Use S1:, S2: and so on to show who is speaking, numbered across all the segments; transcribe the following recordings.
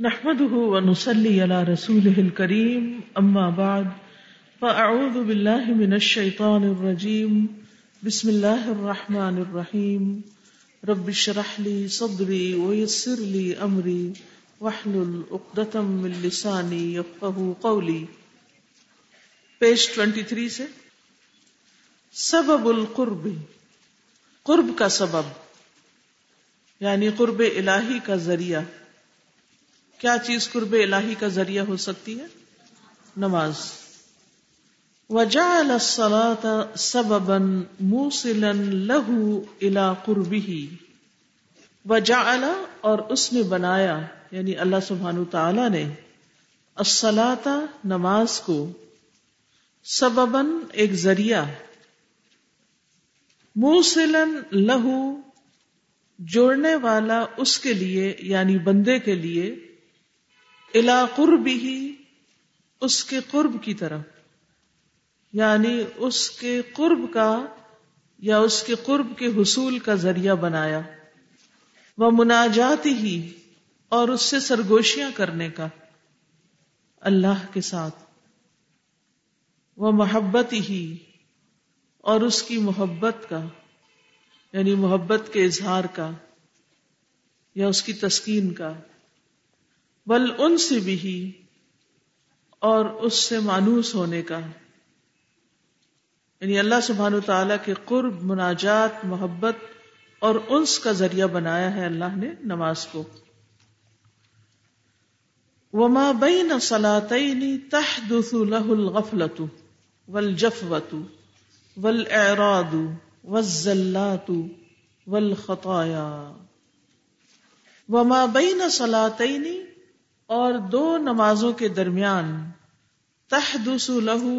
S1: نحمده ونصلي على رسوله الكريم، أما بعد، فأعوذ بالله من الشيطان الرجيم. بسم الله الرحمن الرحيم. رب اشرح لي صدري ويسر لي أمري، واحلل عقدة من لساني يفقهوا قولي. پیج 23 سے، سبب القرب. قرب کا سبب یعنی قرب الہی کا ذریعہ. کیا چیز قرب الہی کا ذریعہ ہو سکتی ہے؟ نماز۔ وجعل الصلاة سببا موصلا له الى قربه۔ وجعل، اور اس نے بنایا یعنی اللہ سبحانہ تعالی نے، الصلاة، نماز کو سببا ایک ذریعہ۔ موصلا له، جوڑنے والا اس کے لیے یعنی بندے کے لیے الا قرب ہی اس کے قرب کی طرف۔ یعنی اس کے قرب کا یا اس کے قرب کے حصول کا ذریعہ بنایا۔ وہ مناجات ہی اور اس سے سرگوشیاں کرنے کا۔ اللہ کے ساتھ۔ وہ محبت ہی اور اس کی محبت کا۔ یعنی محبت کے اظہار کا یا اس کی تسکین کا۔ بل ان سے بھی اور اس سے مانوس ہونے کا۔ یعنی اللہ سبحان تعالی کے قرب، مناجات، محبت اور انس کا ذریعہ بنایا ہے اللہ نے نماز کو۔ وما بین سلاطین تحدث له الغفلة والجفوة والإعراض والزلات والخطايا۔ وما بین سلاطین اور دو نمازوں کے درمیان تحدث لہو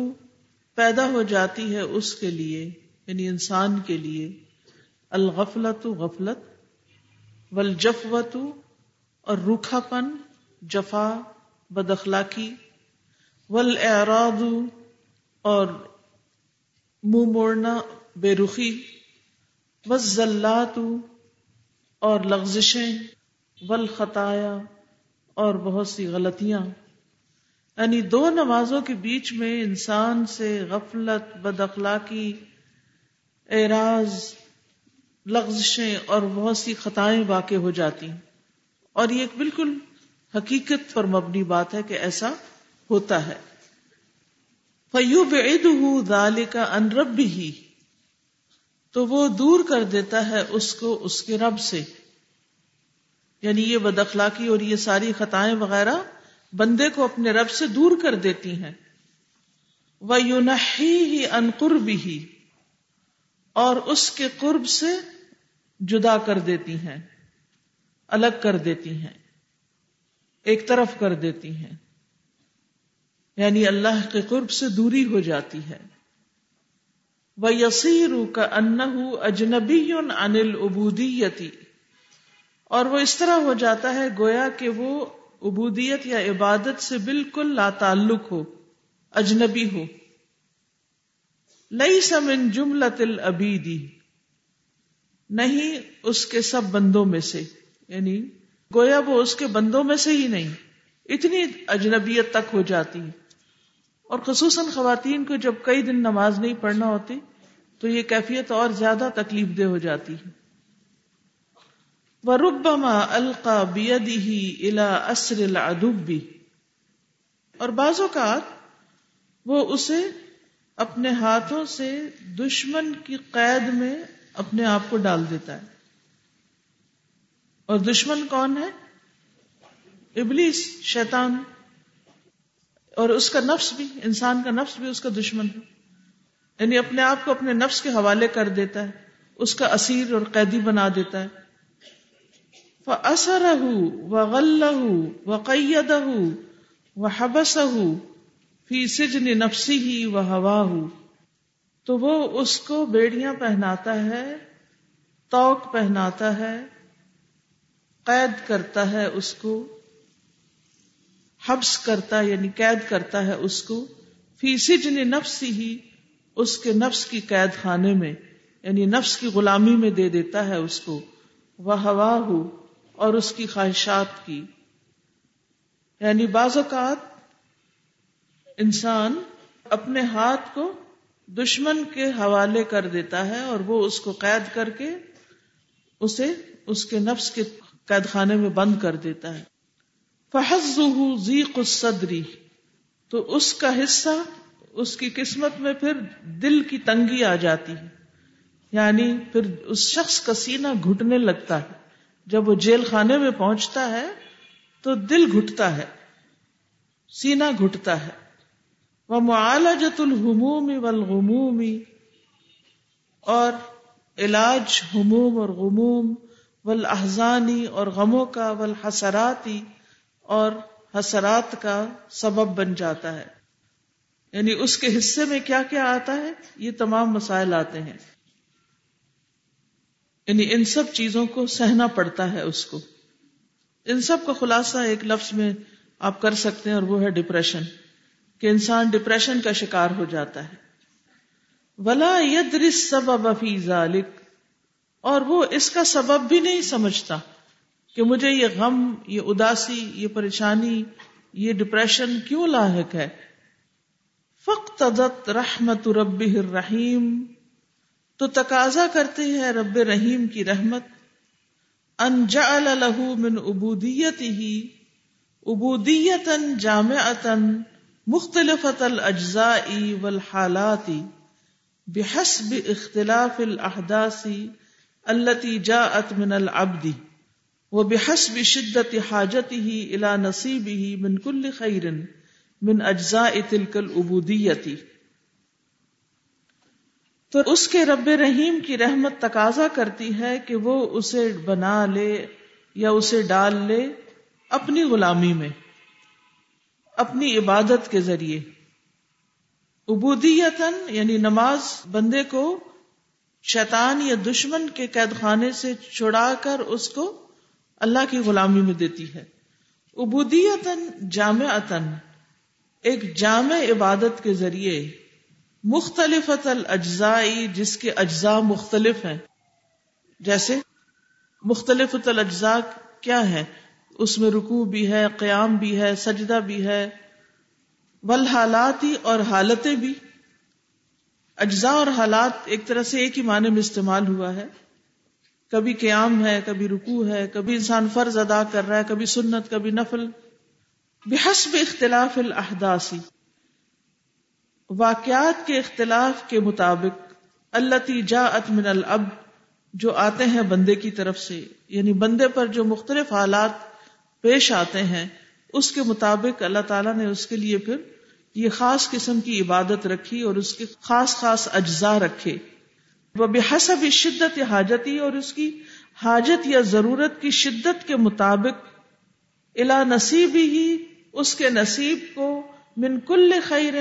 S1: پیدا ہو جاتی ہے اس کے لیے یعنی انسان کے لیے الغفلت غفلت والجفوت اور روکھا پن جفا بدخلاقی والاعراض اور منہ موڑنا، بے رخی، والزلات اور لغزشیں، والخطایا اور بہت سی غلطیاں۔ یعنی دو نمازوں کے بیچ میں انسان سے غفلت بد اخلاقی اعراض، لغزشیں اور بہت سی خطائیں واقع ہو جاتی اور یہ ایک بالکل حقیقت پر مبنی بات ہے کہ ایسا ہوتا ہے۔ فیوب عید ہوں کا ان رب ہی تو وہ دور کر دیتا ہے اس کو اس کے رب سے۔ یعنی یہ بد اخلاقی اور یہ ساری خطائیں وغیرہ بندے کو اپنے رب سے دور کر دیتی ہیں۔ وہ یونہی ہی انقرب ہی اور اس کے قرب سے جدا کر دیتی ہیں، الگ کر دیتی ہیں، ایک طرف کر دیتی ہیں۔ یعنی اللہ کے قرب سے دوری ہو جاتی ہے۔ وہ یسیر کا ان اجنبی انل ابودیتی اور وہ اس طرح ہو جاتا ہے گویا کہ وہ عبودیت یا عبادت سے بالکل لا تعلق ہو، اجنبی ہو۔ لئی سمن جمل تل ابیدی نہیں اس کے سب بندوں میں سے۔ یعنی گویا وہ اس کے بندوں میں سے ہی نہیں، اتنی اجنبیت تک ہو جاتی۔ ہے اور خصوصاً خواتین کو جب کئی دن نماز نہیں پڑھنا ہوتی تو یہ کیفیت اور زیادہ تکلیف دہ ہو جاتی۔ ہے ربما القا بیدی الا اسر العدب اور بعض اوقات وہ اسے اپنے ہاتھوں سے دشمن کی قید میں اپنے آپ کو ڈال دیتا ہے۔ اور دشمن کون ہے؟ ابلیس، شیطان۔ اور اس کا نفس بھی، انسان کا نفس بھی اس کا دشمن ہے۔ یعنی اپنے آپ کو اپنے نفس کے حوالے کر دیتا ہے، اس کا اسیر اور قیدی بنا دیتا ہے۔ فأسره وغله وقيده وحبسه في سجن نفسه وهواه۔ تو وہ اس کو بیڑیاں پہناتا ہے توق پہناتا ہے، قید کرتا ہے اس کو، حبس کرتا یعنی قید کرتا ہے اس کو۔ فی سجن نفس ہی اس کے نفس کی قید خانے میں یعنی نفس کی غلامی میں دے دیتا ہے اس کو۔ وہ ہوا ہو اور اس کی خواہشات کی۔ یعنی بعض اوقات انسان اپنے ہاتھ کو دشمن کے حوالے کر دیتا ہے اور وہ اس کو قید کر کے اسے اس کے نفس کے قید خانے میں بند کر دیتا ہے۔ فحض ذیق الصدری تو اس کا حصہ اس کی قسمت میں پھر دل کی تنگی آ جاتی ہے۔ یعنی پھر اس شخص کا سینہ گھٹنے لگتا ہے۔ جب وہ جیل خانے میں پہنچتا ہے تو دل گھٹتا ہے، سینہ گھٹتا ہے۔ وہ معالجت الحموم والغموم، اور علاج ہموم اور غموم والاحزانی اور غموں کا، والحسراتی اور حسرات کا سبب بن جاتا ہے۔ یعنی اس کے حصے میں کیا کیا آتا ہے؟ یہ تمام مسائل آتے ہیں۔ یعنی ان سب چیزوں کو سہنا پڑتا ہے اس کو۔ ان سب کا خلاصہ ایک لفظ میں آپ کر سکتے ہیں اور وہ ہے ڈپریشن کہ انسان ڈپریشن کا شکار ہو جاتا ہے۔ ولا یدرس سبب فی ذالک اور وہ اس کا سبب بھی نہیں سمجھتا کہ مجھے یہ غم، یہ اداسی، یہ پریشانی، یہ ڈپریشن کیوں لاحق ہے۔ فخت رحمت رب الرحیم تو تقاضا کرتے ہیں رب رحیم کی رحمت۔ ان جعل له من ابودیته ابودیتا جامعتا مختلفت الاجزاء والحالات بحسب اختلاف الاحداث التي جاءت من العبد وبحسب شدت حاجته الى نصيبه من كل خير من اجزاء تلك العبودیتی تو اس کے رب رحیم کی رحمت تقاضا کرتی ہے کہ وہ اسے بنا لے یا اسے ڈال لے اپنی غلامی میں، اپنی عبادت کے ذریعے۔ ابودیتن یعنی نماز بندے کو شیطان یا دشمن کے قید خانے سے چھڑا کر اس کو اللہ کی غلامی میں دیتی ہے۔ ابودیتن جامع ایک جامع عبادت کے ذریعے مختلف الاجزائی، جس کے اجزاء مختلف ہیں۔ جیسے مختلف الاجزاء کیا ہے اس میں رکوع بھی ہے، قیام بھی ہے، سجدہ بھی ہے۔ ول حالات ہی اور حالتیں بھی۔ اجزاء اور حالات ایک طرح سے ایک ہی معنی میں استعمال ہوا ہے۔ کبھی قیام ہے، کبھی رکوع ہے، کبھی انسان فرض ادا کر رہا ہے، کبھی سنت، کبھی نفل۔ بحسب اختلاف الاحداثی واقعات کے اختلاف کے مطابق اللہ جاءت من الاب جو آتے ہیں بندے کی طرف سے یعنی بندے پر جو مختلف حالات پیش آتے ہیں، اس کے مطابق اللہ تعالیٰ نے اس کے لیے پھر یہ خاص قسم کی عبادت رکھی اور اس کے خاص خاص اجزاء رکھے۔ وہ بحسب شدت حاجتی اور اس کی حاجت یا ضرورت کی شدت کے مطابق الا نصیب ہی اس کے نصیب کو من کل خیر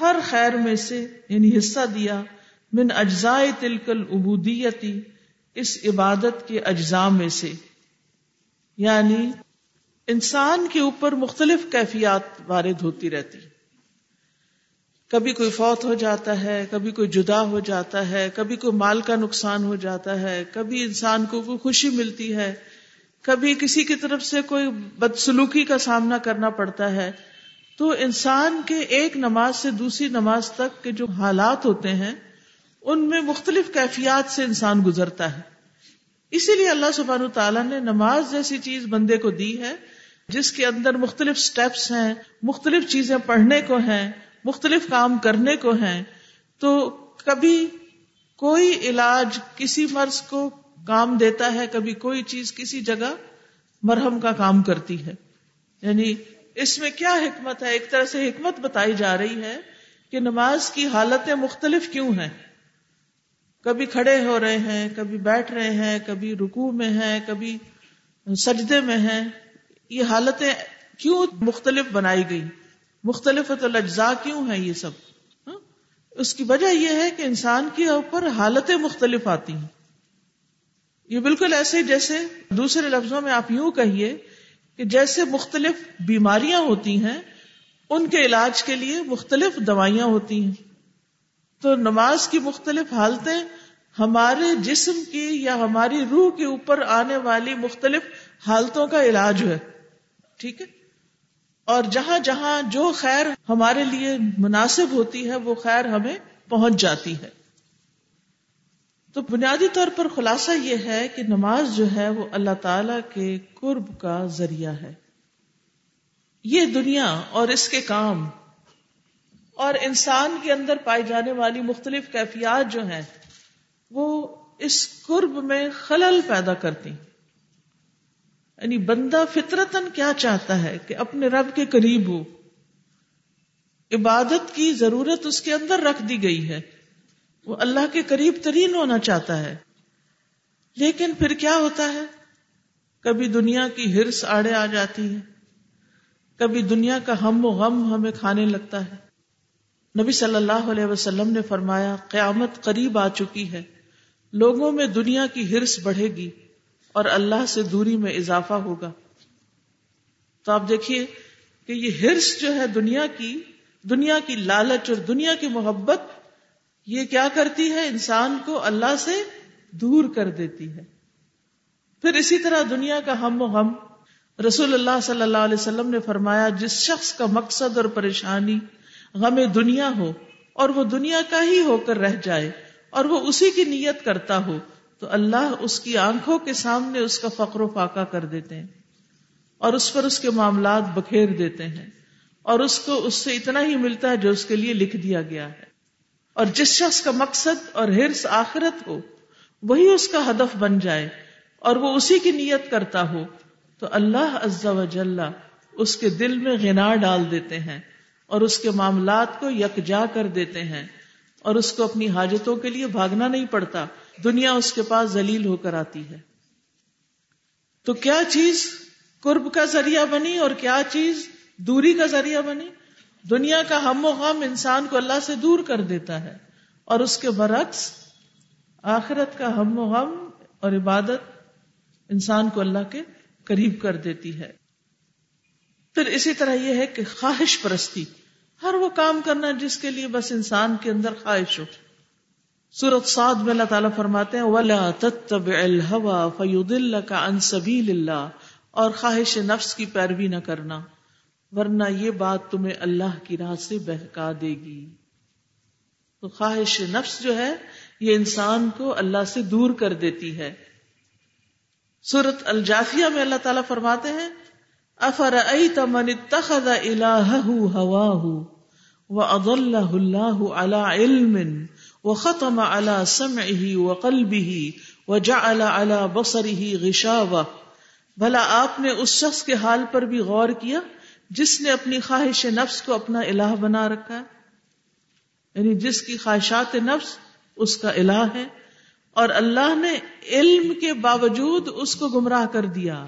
S1: ہر خیر میں سے یعنی حصہ دیا من اجزائے تلکل ابودیتی اس عبادت کے اجزاء میں سے۔ یعنی انسان کے اوپر مختلف کیفیات وارد ہوتی رہتی۔ کبھی کوئی فوت ہو جاتا ہے، کبھی کوئی جدا ہو جاتا ہے، کبھی کوئی مال کا نقصان ہو جاتا ہے، کبھی انسان کو کوئی خوشی ملتی ہے، کبھی کسی کی طرف سے کوئی بدسلوکی کا سامنا کرنا پڑتا ہے۔ تو انسان کے ایک نماز سے دوسری نماز تک کے جو حالات ہوتے ہیں، ان میں مختلف کیفیات سے انسان گزرتا ہے۔ اسی لیے اللہ سبحانہ تعالیٰ نے نماز جیسی چیز بندے کو دی ہے، جس کے اندر مختلف سٹیپس ہیں، مختلف چیزیں پڑھنے کو ہیں، مختلف کام کرنے کو ہیں۔ تو کبھی کوئی علاج کسی مرض کو کام دیتا ہے، کبھی کوئی چیز کسی جگہ مرہم کا کام کرتی ہے۔ یعنی اس میں کیا حکمت ہے؟ ایک طرح سے حکمت بتائی جا رہی ہے کہ نماز کی حالتیں مختلف کیوں ہیں؟ کبھی کھڑے ہو رہے ہیں، کبھی بیٹھ رہے ہیں، کبھی رکو میں ہیں، کبھی سجدے میں ہیں۔ یہ حالتیں کیوں مختلف بنائی گئی؟ مختلف الاجزاء کیوں ہیں یہ سب؟ ہاں؟ اس کی وجہ یہ ہے کہ انسان کے اوپر حالتیں مختلف آتی ہیں۔ یہ بالکل ایسے جیسے دوسرے لفظوں میں آپ یوں کہیے کہ جیسے مختلف بیماریاں ہوتی ہیں، ان کے علاج کے لیے مختلف دوائیاں ہوتی ہیں۔ تو نماز کی مختلف حالتیں ہمارے جسم کی یا ہماری روح کے اوپر آنے والی مختلف حالتوں کا علاج ہے۔ ٹھیک ہے؟ اور جہاں جہاں جو خیر ہمارے لیے مناسب ہوتی ہے، وہ خیر ہمیں پہنچ جاتی ہے۔ تو بنیادی طور پر خلاصہ یہ ہے کہ نماز جو ہے وہ اللہ تعالی کے قرب کا ذریعہ ہے۔ یہ دنیا اور اس کے کام اور انسان کے اندر پائی جانے والی مختلف کیفیات جو ہیں، وہ اس قرب میں خلل پیدا کرتی۔ یعنی بندہ فطرتن کیا چاہتا ہے کہ اپنے رب کے قریب ہو؟ عبادت کی ضرورت اس کے اندر رکھ دی گئی ہے۔ وہ اللہ کے قریب ترین ہونا چاہتا ہے۔ لیکن پھر کیا ہوتا ہے؟ کبھی دنیا کی ہرس آڑے آ جاتی ہے۔ کبھی دنیا کا ہم و غم ہمیں کھانے لگتا ہے۔ نبی صلی اللہ علیہ وسلم نے فرمایا، قیامت قریب آ چکی ہے۔ لوگوں میں دنیا کی ہرس بڑھے گی اور اللہ سے دوری میں اضافہ ہوگا۔ تو آپ دیکھیے کہ یہ ہرس جو ہے دنیا کی دنیا کی لالچ اور دنیا کی محبت یہ کیا کرتی ہے؟ انسان کو اللہ سے دور کر دیتی ہے۔ پھر اسی طرح دنیا کا ہم و غم رسول اللہ صلی اللہ علیہ وسلم نے فرمایا، جس شخص کا مقصد اور پریشانی غم دنیا ہو اور وہ دنیا کا ہی ہو کر رہ جائے اور وہ اسی کی نیت کرتا ہو، تو اللہ اس کی آنکھوں کے سامنے اس کا فقر و فاقہ کر دیتے ہیں اور اس پر اس کے معاملات بکھیر دیتے ہیں اور اس کو اس سے اتنا ہی ملتا ہے جو اس کے لیے لکھ دیا گیا ہے۔ اور جس شخص کا مقصد اور ہرس آخرت ہو، وہی اس کا ہدف بن جائے اور وہ اسی کی نیت کرتا ہو۔ تو اللہ عز و جل اس کے دل میں غنا ڈال دیتے ہیں اور اس کے معاملات کو یکجا کر دیتے ہیں اور اس کو اپنی حاجتوں کے لیے بھاگنا نہیں پڑتا۔ دنیا اس کے پاس ذلیل ہو کر آتی ہے۔ تو کیا چیز قرب کا ذریعہ بنی اور کیا چیز دوری کا ذریعہ بنی؟ دنیا کا ہم و غم انسان کو اللہ سے دور کر دیتا ہے اور اس کے برعکس آخرت کا ہم و غم اور عبادت انسان کو اللہ کے قریب کر دیتی ہے۔ پھر اسی طرح یہ ہے کہ خواہش پرستی، ہر وہ کام کرنا جس کے لیے بس انسان کے اندر خواہش ہو۔ سورت سعد میں اللہ تعالیٰ فرماتے ہیں، ولا تتبع الهوى فيضلك عن سبيل الله اور خواہش نفس کی پیروی نہ کرنا۔ ورنہ یہ بات تمہیں اللہ کی راہ سے بہکا دے گی۔ تو خواہش نفس جو ہے، یہ انسان کو اللہ سے دور کر دیتی ہے۔ سورت الجافیہ میں اللہ تعالیٰ فرماتے ہیں افر من اتخذ الهه هواه وأضله الله على علم وختم على سمعه وقلبه وجعل على بصره غشاوة بھلا آپ نے اس شخص کے حال پر بھی غور کیا؟ جس نے اپنی خواہش نفس کو اپنا الہ بنا رکھا ہے یعنی جس کی خواہشات نفس، اس کا الہ ہے، اور اللہ نے علم کے باوجود اس کو گمراہ کر دیا۔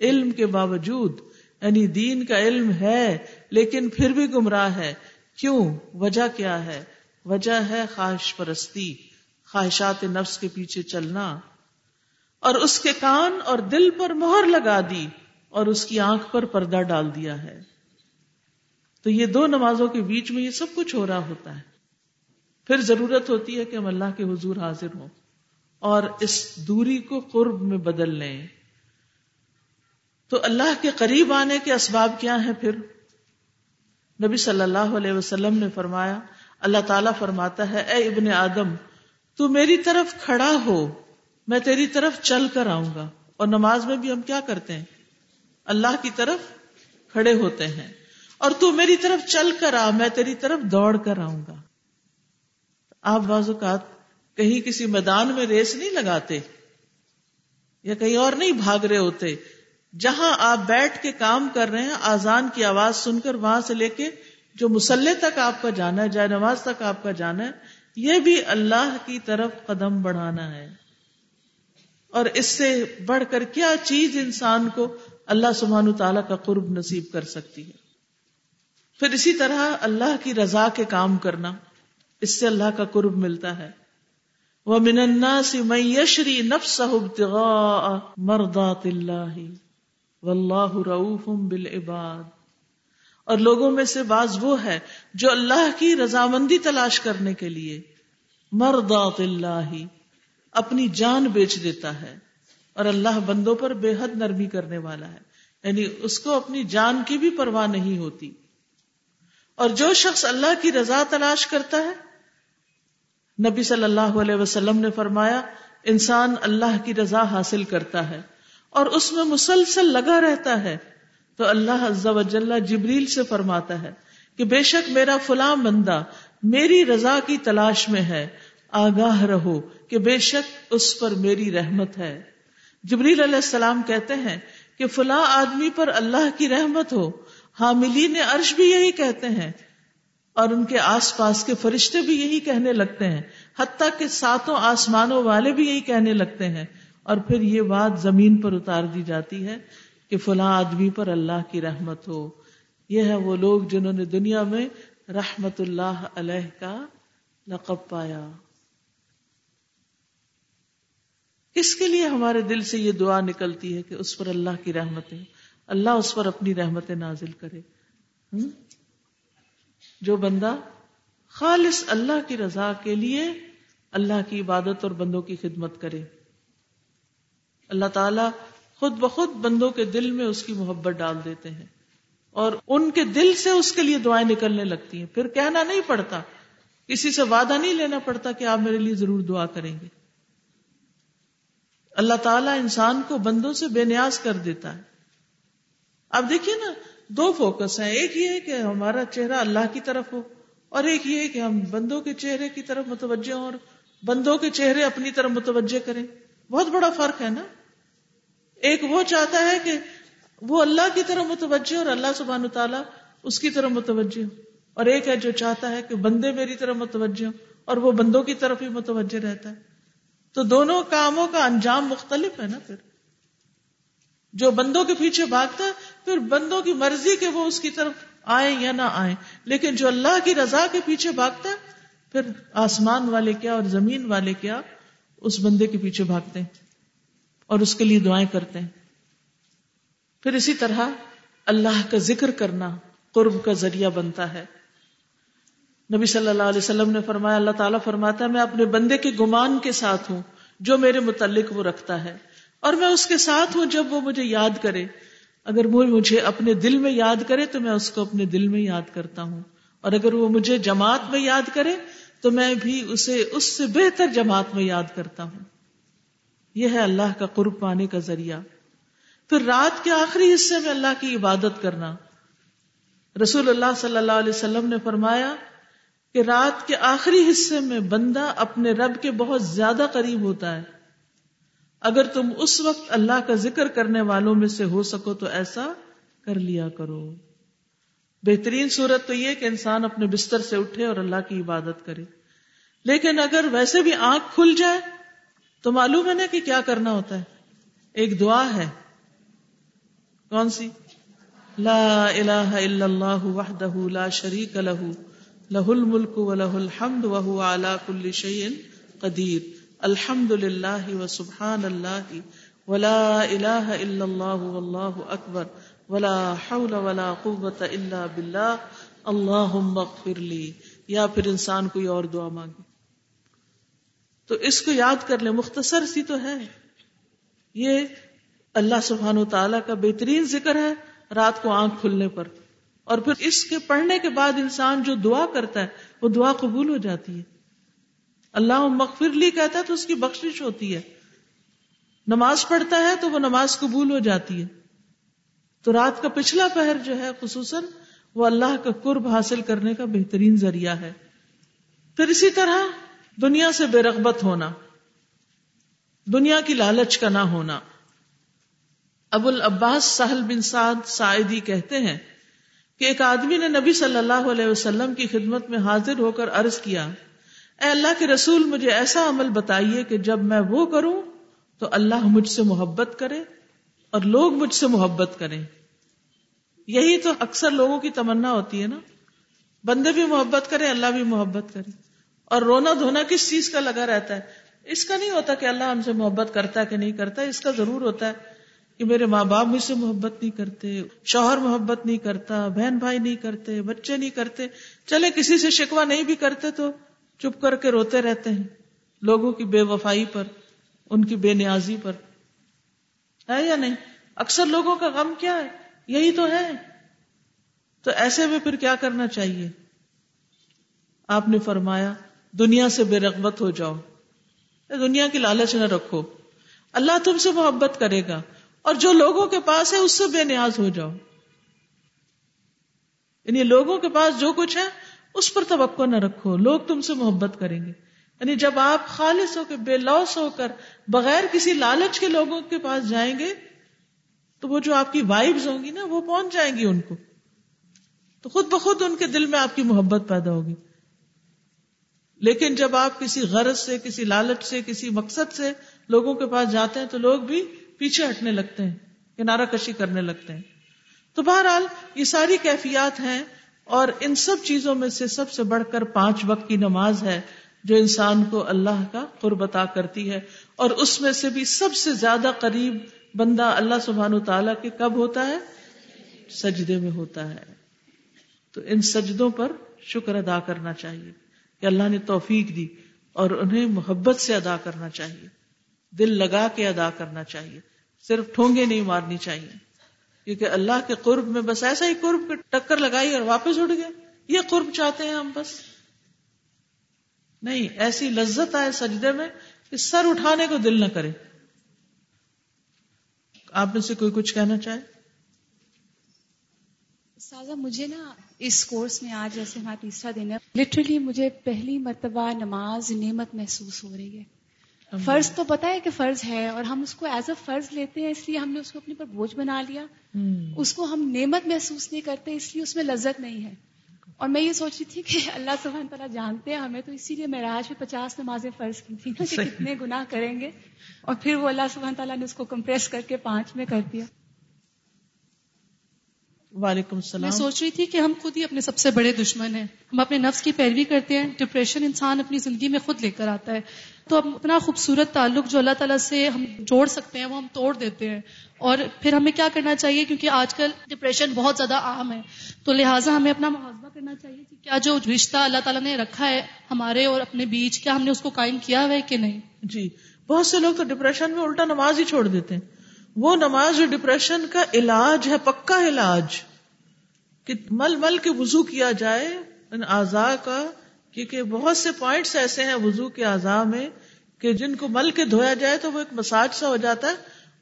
S1: علم کے باوجود یعنی دین کا علم ہے، لیکن پھر بھی گمراہ ہے۔ کیوں؟ وجہ کیا ہے؟ وجہ ہے خواہش پرستی، خواہشات نفس کے پیچھے چلنا۔ اور اس کے کان اور دل پر مہر لگا دی۔ اور اس کی آنکھ پر پردہ ڈال دیا ہے۔ تو یہ دو نمازوں کے بیچ میں یہ سب کچھ ہو رہا ہوتا ہے۔ پھر ضرورت ہوتی ہے کہ ہم اللہ کے حضور حاضر ہوں اور اس دوری کو قرب میں بدل لیں۔ تو اللہ کے قریب آنے کے اسباب کیا ہیں پھر؟ نبی صلی اللہ علیہ وسلم نے فرمایا، اللہ تعالیٰ فرماتا ہے، اے ابن آدم، تو میری طرف کھڑا ہو، میں تیری طرف چل کر آؤں گا۔ اور نماز میں بھی ہم کیا کرتے ہیں؟ اللہ کی طرف کھڑے ہوتے ہیں۔ اور تو میری طرف چل کر آ، میں تیری طرف دوڑ کر آؤں گا۔ آپ بعض اوقات کہیں کسی میدان میں ریس نہیں لگاتے یا کہیں اور نہیں بھاگ رہے ہوتے۔ جہاں آپ بیٹھ کے کام کر رہے ہیں، آزان کی آواز سن کر وہاں سے لے کے جو مسلح تک آپ کا جانا ہے، جائے نماز تک آپ کا جانا ہے، یہ بھی اللہ کی طرف قدم بڑھانا ہے۔ اور اس سے بڑھ کر کیا چیز انسان کو اللہ سبحان تعالیٰ کا قرب نصیب کر سکتی ہے۔ پھر اسی طرح اللہ کی رضا کے کام کرنا، اس سے اللہ کا قرب ملتا ہے۔ وہ مننا سی نفس مردات اللہ واللہ رعوف بالعباد۔ اور لوگوں میں سے بعض وہ ہے جو اللہ کی رضامندی تلاش کرنے کے لیے مردات اللہ اپنی جان بیچ دیتا ہے۔ اور اللہ بندوں پر بے حد نرمی کرنے والا ہے۔ یعنی اس کو اپنی جان کی بھی پرواہ نہیں ہوتی۔ اور جو شخص اللہ کی رضا تلاش کرتا ہے، نبی صلی اللہ علیہ وسلم نے فرمایا، انسان اللہ کی رضا حاصل کرتا ہے اور اس میں مسلسل لگا رہتا ہے۔ تو اللہ عز و جل جبریل سے فرماتا ہے کہ بے شک میرا فلاں بندہ میری رضا کی تلاش میں ہے۔ آگاہ رہو کہ بے شک اس پر میری رحمت ہے۔ جبریل علیہ السلام کہتے ہیں کہ فلاں آدمی پر اللہ کی رحمت ہو، حاملین عرش بھی یہی کہتے ہیں اور ان کے آس پاس کے فرشتے بھی یہی کہنے لگتے ہیں، حتیٰ کہ ساتوں آسمانوں والے بھی یہی کہنے لگتے ہیں۔ اور پھر یہ بات زمین پر اتار دی جاتی ہے کہ فلاں آدمی پر اللہ کی رحمت ہو۔ یہ ہے وہ لوگ جنہوں نے دنیا میں رحمت اللہ علیہ کا لقب پایا۔ کس کے لیے ہمارے دل سے یہ دعا نکلتی ہے کہ اس پر اللہ کی رحمتیں، اللہ اس پر اپنی رحمتیں نازل کرے۔ جو بندہ خالص اللہ کی رضا کے لیے اللہ کی عبادت اور بندوں کی خدمت کرے۔ اللہ تعالی خود بخود بندوں کے دل میں اس کی محبت ڈال دیتے ہیں اور ان کے دل سے اس کے لیے دعائیں نکلنے لگتی ہیں۔ پھر کہنا نہیں پڑتا، کسی سے وعدہ نہیں لینا پڑتا کہ آپ میرے لیے ضرور دعا کریں گے۔ اللہ تعالیٰ انسان کو بندوں سے بے نیاز کر دیتا ہے۔ اب دیکھیے نا، دو فوکس ہیں۔ ایک یہ ہے کہ ہمارا چہرہ اللہ کی طرف ہو، اور ایک یہ ہے کہ ہم بندوں کے چہرے کی طرف متوجہ ہوں اور بندوں کے چہرے اپنی طرف متوجہ کریں۔ بہت بڑا فرق ہے نا۔ ایک وہ چاہتا ہے کہ وہ اللہ کی طرف متوجہ اور اللہ سبحانہ تعالیٰ اس کی طرف متوجہ ہو اور ایک ہے جو چاہتا ہے کہ بندے میری طرف متوجہ ہوں اور وہ بندوں کی طرف ہی متوجہ رہتا ہے۔ تو دونوں کاموں کا انجام مختلف ہے نا پھر۔ جو بندوں کے پیچھے بھاگتا ہے، پھر بندوں کی مرضی کے وہ اس کی طرف آئے یا نہ آئے لیکن جو اللہ کی رضا کے پیچھے بھاگتا ہے، پھر آسمان والے کیا اور زمین والے کیا اس بندے کے پیچھے بھاگتے ہیں اور اس کے لیے دعائیں کرتے ہیں۔ پھر اسی طرح اللہ کا ذکر کرنا قرب کا ذریعہ بنتا ہے۔ نبی صلی اللہ علیہ وسلم نے فرمایا، اللہ تعالیٰ فرماتا ہے، میں اپنے بندے کے گمان کے ساتھ ہوں، جو میرے متعلق وہ رکھتا ہے، اور میں اس کے ساتھ ہوں جب وہ مجھے یاد کرے۔ اگر وہ مجھے اپنے دل میں یاد کرے، تو میں اس کو اپنے دل میں یاد کرتا ہوں۔ اور اگر وہ مجھے جماعت میں یاد کرے، تو میں بھی اسے اس سے بہتر جماعت میں یاد کرتا ہوں۔ یہ ہے اللہ کا قرب پانے کا ذریعہ۔ پھر رات کے آخری حصے میں اللہ کی عبادت کرنا۔ رسول اللہ صلی اللہ علیہ وسلم نے فرمایا کہ رات کے آخری حصے میں بندہ اپنے رب کے بہت زیادہ قریب ہوتا ہے۔ اگر تم اس وقت اللہ کا ذکر کرنے والوں میں سے ہو سکو تو ایسا کر لیا کرو۔ بہترین صورت تو یہ کہ انسان اپنے بستر سے اٹھے اور اللہ کی عبادت کرے۔ لیکن اگر ویسے بھی آنکھ کھل جائے تو معلوم ہے نا کہ کیا کرنا ہوتا ہے۔ ایک دعا ہے۔ کون سی؟ لا الہ الا اللہ وحدہ لا شریک لہ لہ الملک و لہ الحمد وہو علا کل شیء قدیر۔ الحمد للہ و سبحان اللہ ولا الہ الا اللہ واللہ اکبر۔ ولا حول ولا قوت الا باللہ۔ اللہم اغفر لی۔ یا پھر انسان کوئی اور دعا مانگے۔ تو اس کو یاد کر لیں، مختصر سی تو ہے۔ یہ اللہ سبحان و تعالیٰ کا بہترین ذکر ہے رات کو آنکھ کھلنے پر۔ اور پھر اس کے پڑھنے کے بعد انسان جو دعا کرتا ہے، وہ دعا قبول ہو جاتی ہے۔ اللہ مغفر لی کہتا ہے تو اس کی بخشش ہوتی ہے۔ نماز پڑھتا ہے تو وہ نماز قبول ہو جاتی ہے۔ تو رات کا پچھلا پہر جو ہے، خصوصاً وہ اللہ کا قرب حاصل کرنے کا بہترین ذریعہ ہے۔ پھر اسی طرح دنیا سے بے رغبت ہونا، دنیا کی لالچ کا نہ ہونا۔ ابو العباس سہل بن سعد سعیدی کہتے ہیں کہ ایک آدمی نے نبی صلی اللہ علیہ وسلم کی خدمت میں حاضر ہو کر عرض کیا، اے اللہ کے رسول مجھے ایسا عمل بتائیے کہ جب میں وہ کروں تو اللہ مجھ سے محبت کرے اور لوگ مجھ سے محبت کریں۔ یہی تو اکثر لوگوں کی تمنا ہوتی ہے نا۔ بندے بھی محبت کرے اللہ بھی محبت کرے۔ اور رونا دھونا کس چیز کا لگا رہتا ہے؟ اس کا نہیں ہوتا کہ اللہ ہم سے محبت کرتا ہے کہ نہیں کرتا، اس کا ضرور ہوتا ہے۔ کہ میرے ماں باپ مجھ سے محبت نہیں کرتے، شوہر محبت نہیں کرتا، بہن بھائی نہیں کرتے، بچے نہیں کرتے۔ چلے، کسی سے شکوا نہیں بھی کرتے تو چپ کر کے روتے رہتے ہیں لوگوں کی بے وفائی پر، ان کی بے نیازی پر۔ ہے یا نہیں؟ اکثر لوگوں کا غم کیا ہے؟ یہی تو ہے۔ تو ایسے میں پھر کیا کرنا چاہیے؟ آپ نے فرمایا، دنیا سے بے رغبت ہو جاؤ۔ دنیا کی لالچ نہ رکھو۔ اللہ تم سے محبت کرے گا۔ اور جو لوگوں کے پاس ہے اس سے بے نیاز ہو جاؤ۔ یعنی لوگوں کے پاس جو کچھ ہے، اس پر توقع نہ رکھو۔ لوگ تم سے محبت کریں گے۔ یعنی جب آپ خالص ہو کے، بے لوس ہو کر، بغیر کسی لالچ کے لوگوں کے پاس جائیں گے، تو وہ جو آپ کی وائبز ہوں گی نا، وہ پہنچ جائیں گی ان کو۔ تو خود بخود ان کے دل میں آپ کی محبت پیدا ہوگی۔ لیکن جب آپ کسی غرض سے، کسی لالچ سے، کسی مقصد سے لوگوں کے پاس جاتے ہیں، تو لوگ بھی پیچھے ہٹنے لگتے ہیں کنارہ کشی کرنے لگتے ہیں۔ تو بہرحال یہ ساری کیفیات ہیں اور ان سب چیزوں میں سے سب سے بڑھ کر پانچ وقت کی نماز ہے جو انسان کو اللہ کا قربتا کرتی ہے۔ اور اس میں سے بھی سب سے زیادہ قریب بندہ اللہ سبحان و تعالی کے کب ہوتا ہے؟ سجدے میں ہوتا ہے۔ تو ان سجدوں پر شکر ادا کرنا چاہیے کہ اللہ نے توفیق دی اور انہیں محبت سے ادا کرنا چاہیے۔ دل لگا کے ادا کرنا چاہیے۔ صرف ٹھونگے نہیں مارنی چاہیے۔ کیونکہ اللہ کے قرب میں بس ایسا ہی قرب ٹکر لگائی اور واپس اٹھ گئے۔ یہ قرب چاہتے ہیں ہم بس۔ نہیں، ایسی لذت آئے سجدے میں کہ سر اٹھانے کو دل نہ کرے۔ آپ میں سے کوئی کچھ کہنا چاہے؟
S2: سازا، مجھے نا اس کورس میں آج جیسے ہمارا تیسرا دن ہے۔ لٹرلی مجھے پہلی مرتبہ نماز نعمت محسوس ہو رہی ہے۔ فرض تو پتا ہے کہ فرض ہے اور ہم اس کو ایز اے فرض لیتے ہیں اس لیے ہم نے اس کو اپنے پر بوجھ بنا لیا۔ اس کو ہم نعمت محسوس نہیں کرتے اس لیے اس میں لذت نہیں ہے۔ اور میں یہ سوچ رہی تھی کہ اللہ سبحانہ تعالیٰ جانتے ہیں ہمیں تو اسی لیے میں راج میں پچاس نمازیں فرض کی تھی نا کہ کتنے گناہ کریں گے۔ اور پھر وہ اللہ سبحانہ تعالیٰ نے اس کو کمپریس کر کے پانچ میں کر دیا۔
S1: وعلیکم السلام۔
S3: میں سوچ رہی تھی کہ ہم خود ہی اپنے سب سے بڑے دشمن ہیں۔ ہم اپنے نفس کی پیروی کرتے ہیں۔ ڈپریشن انسان اپنی زندگی میں خود لے کر آتا ہے۔ تو اب اتنا خوبصورت تعلق جو اللہ تعالیٰ سے ہم جوڑ سکتے ہیں وہ ہم توڑ دیتے ہیں۔ اور پھر ہمیں کیا کرنا چاہیے؟ کیونکہ آج کل ڈپریشن بہت زیادہ عام ہے۔ تو لہٰذا ہمیں اپنا محاذہ کرنا چاہیے کہ کیا جو رشتہ اللہ تعالیٰ نے رکھا ہے ہمارے اور اپنے بیچ کیا ہم نے اس کو قائم کیا ہے کہ نہیں؟
S1: جی بہت سے لوگ تو ڈپریشن میں الٹا نماز ہی چھوڑ دیتے ہیں۔ وہ نماز جو ڈپریشن کا علاج ہے، پکا علاج۔ کہ مل مل کے وضو کیا جائے، ان اعضاء کا، کیونکہ بہت سے پوائنٹس ایسے ہیں وضو کے اعضاء میں کہ جن کو مل کے دھویا جائے تو وہ ایک مساج سا ہو جاتا ہے۔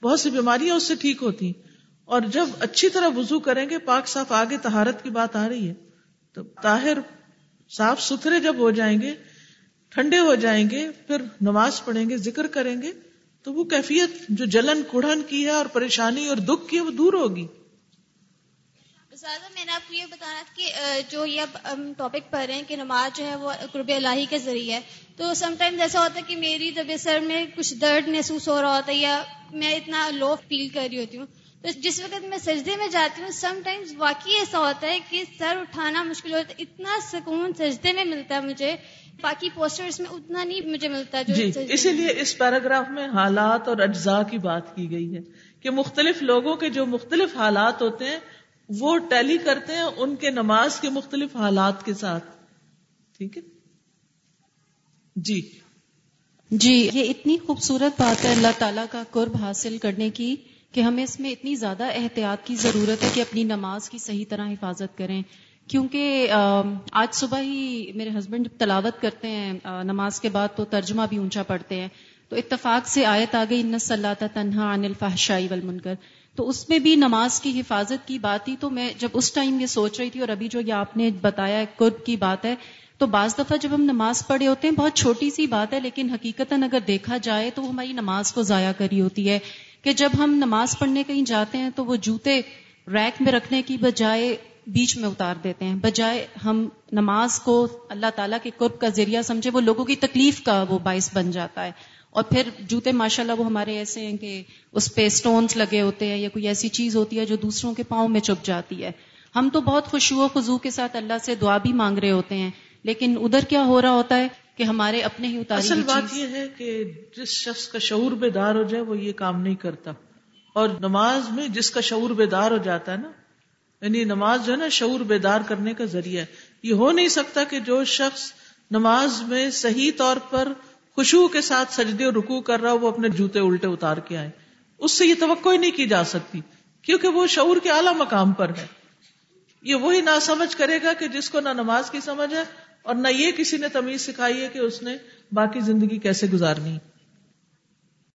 S1: بہت سی بیماریاں اس سے ٹھیک ہوتی اور جب اچھی طرح وضو کریں گے، پاک صاف آگے تہارت کی بات آ رہی ہے۔ تو طاہر صاف ستھرے جب ہو جائیں گے، ٹھنڈے ہو جائیں گے، پھر نماز پڑھیں گے، ذکر کریں گے۔ تو وہ کیفیت جو جلن کڑھن کی ہے اور پریشانی اور دکھ کی ہے وہ دور ہوگی۔
S4: میں نے آپ کو یہ بتانا کہ جو یہ ٹاپک پڑھ رہے ہیں کہ نماز جو ہے وہ قرب الہی کے ذریعے ہے، تو سم ٹائمز ایسا ہوتا ہے کہ میری طبیعت سر میں کچھ درد محسوس ہو رہا ہوتا ہے یا میں اتنا لو فیل کر رہی ہوتی ہوں، تو جس وقت میں سجدے میں جاتی ہوں سم ٹائمز واقعی ایسا ہوتا ہے کہ سر اٹھانا مشکل ہوتا ہے اتنا سکون سجدے میں ملتا ہے مجھے باقی پوسٹرز میں اتنا نہیں مجھے ملتا جو
S1: جی اسی لیے اس پیراگراف میں حالات اور اجزاء کی بات کی گئی ہے کہ مختلف لوگوں کے جو مختلف حالات ہوتے ہیں وہ ٹیلی کرتے ہیں ان کے نماز کے مختلف حالات کے ساتھ۔ ٹھیک ہے؟ جی۔
S3: جی یہ اتنی خوبصورت بات ہے اللہ تعالیٰ کا قرب حاصل کرنے کی کہ ہمیں اس میں اتنی زیادہ احتیاط کی ضرورت ہے کہ اپنی نماز کی صحیح طرح حفاظت کریں۔ کیونکہ آج صبح ہی میرے ہسبینڈ تلاوت کرتے ہیں نماز کے بعد تو ترجمہ بھی اونچا پڑھتے ہیں۔ تو اتفاق سے آیت آ گئی، ان صلاح تنہا عن الفحشائی والمنکر تو اس میں بھی نماز کی حفاظت کی بات تھی تو میں جب اس ٹائم یہ سوچ رہی تھی اور ابھی جو یہ آپ نے بتایا قرب کی بات ہے، تو بعض دفعہ جب ہم نماز پڑھے ہوتے ہیں، بہت چھوٹی سی بات ہے، لیکن حقیقت اگر دیکھا جائے تو وہ ہماری نماز کو ضائع کری ہوتی ہے۔ کہ جب ہم نماز پڑھنے کہیں جاتے ہیں تو وہ جوتے ریک میں رکھنے کی بجائے بیچ میں اتار دیتے ہیں۔ بجائے ہم نماز کو اللہ تعالیٰ کے قرب کا ذریعہ سمجھے وہ لوگوں کی تکلیف کا وہ باعث بن جاتا ہے۔ اور پھر جوتے ماشاء اللہ وہ ہمارے ایسے ہیں کہ اس پہ اسٹونس لگے ہوتے ہیں یا کوئی ایسی چیز ہوتی ہے جو دوسروں کے پاؤں میں چپ جاتی ہے۔ ہم تو بہت خوشو و خزو کے ساتھ اللہ سے دعا بھی مانگ رہے ہوتے ہیں لیکن ادھر کیا ہو رہا ہوتا ہے کہ ہمارے اپنے ہی اتاری
S1: اصل بات یہ ہے کہ جس شخص کا شعور بیدار ہو جائے وہ یہ کام نہیں کرتا۔ اور نماز میں جس کا شعور بیدار ہو جاتا ہے نا یعنی نماز جو ہے نا شعور بیدار کرنے کا ذریعہ ہے۔ یہ ہو نہیں سکتا کہ جو شخص نماز میں صحیح طور پر خوشبو کے ساتھ سجدے اور رکو کر رہا ہو، وہ اپنے جوتے الٹے اتار کے آئے۔ اس سے یہ توقع ہی نہیں کی جا سکتی، کیونکہ وہ شعور کے اعلیٰ مقام پر ہے۔ یہ وہی نہ سمجھ کرے گا کہ جس کو نہ نماز کی سمجھ ہے اور نہ یہ کسی نے تمیز سکھائی ہے کہ اس نے باقی زندگی کیسے گزارنی۔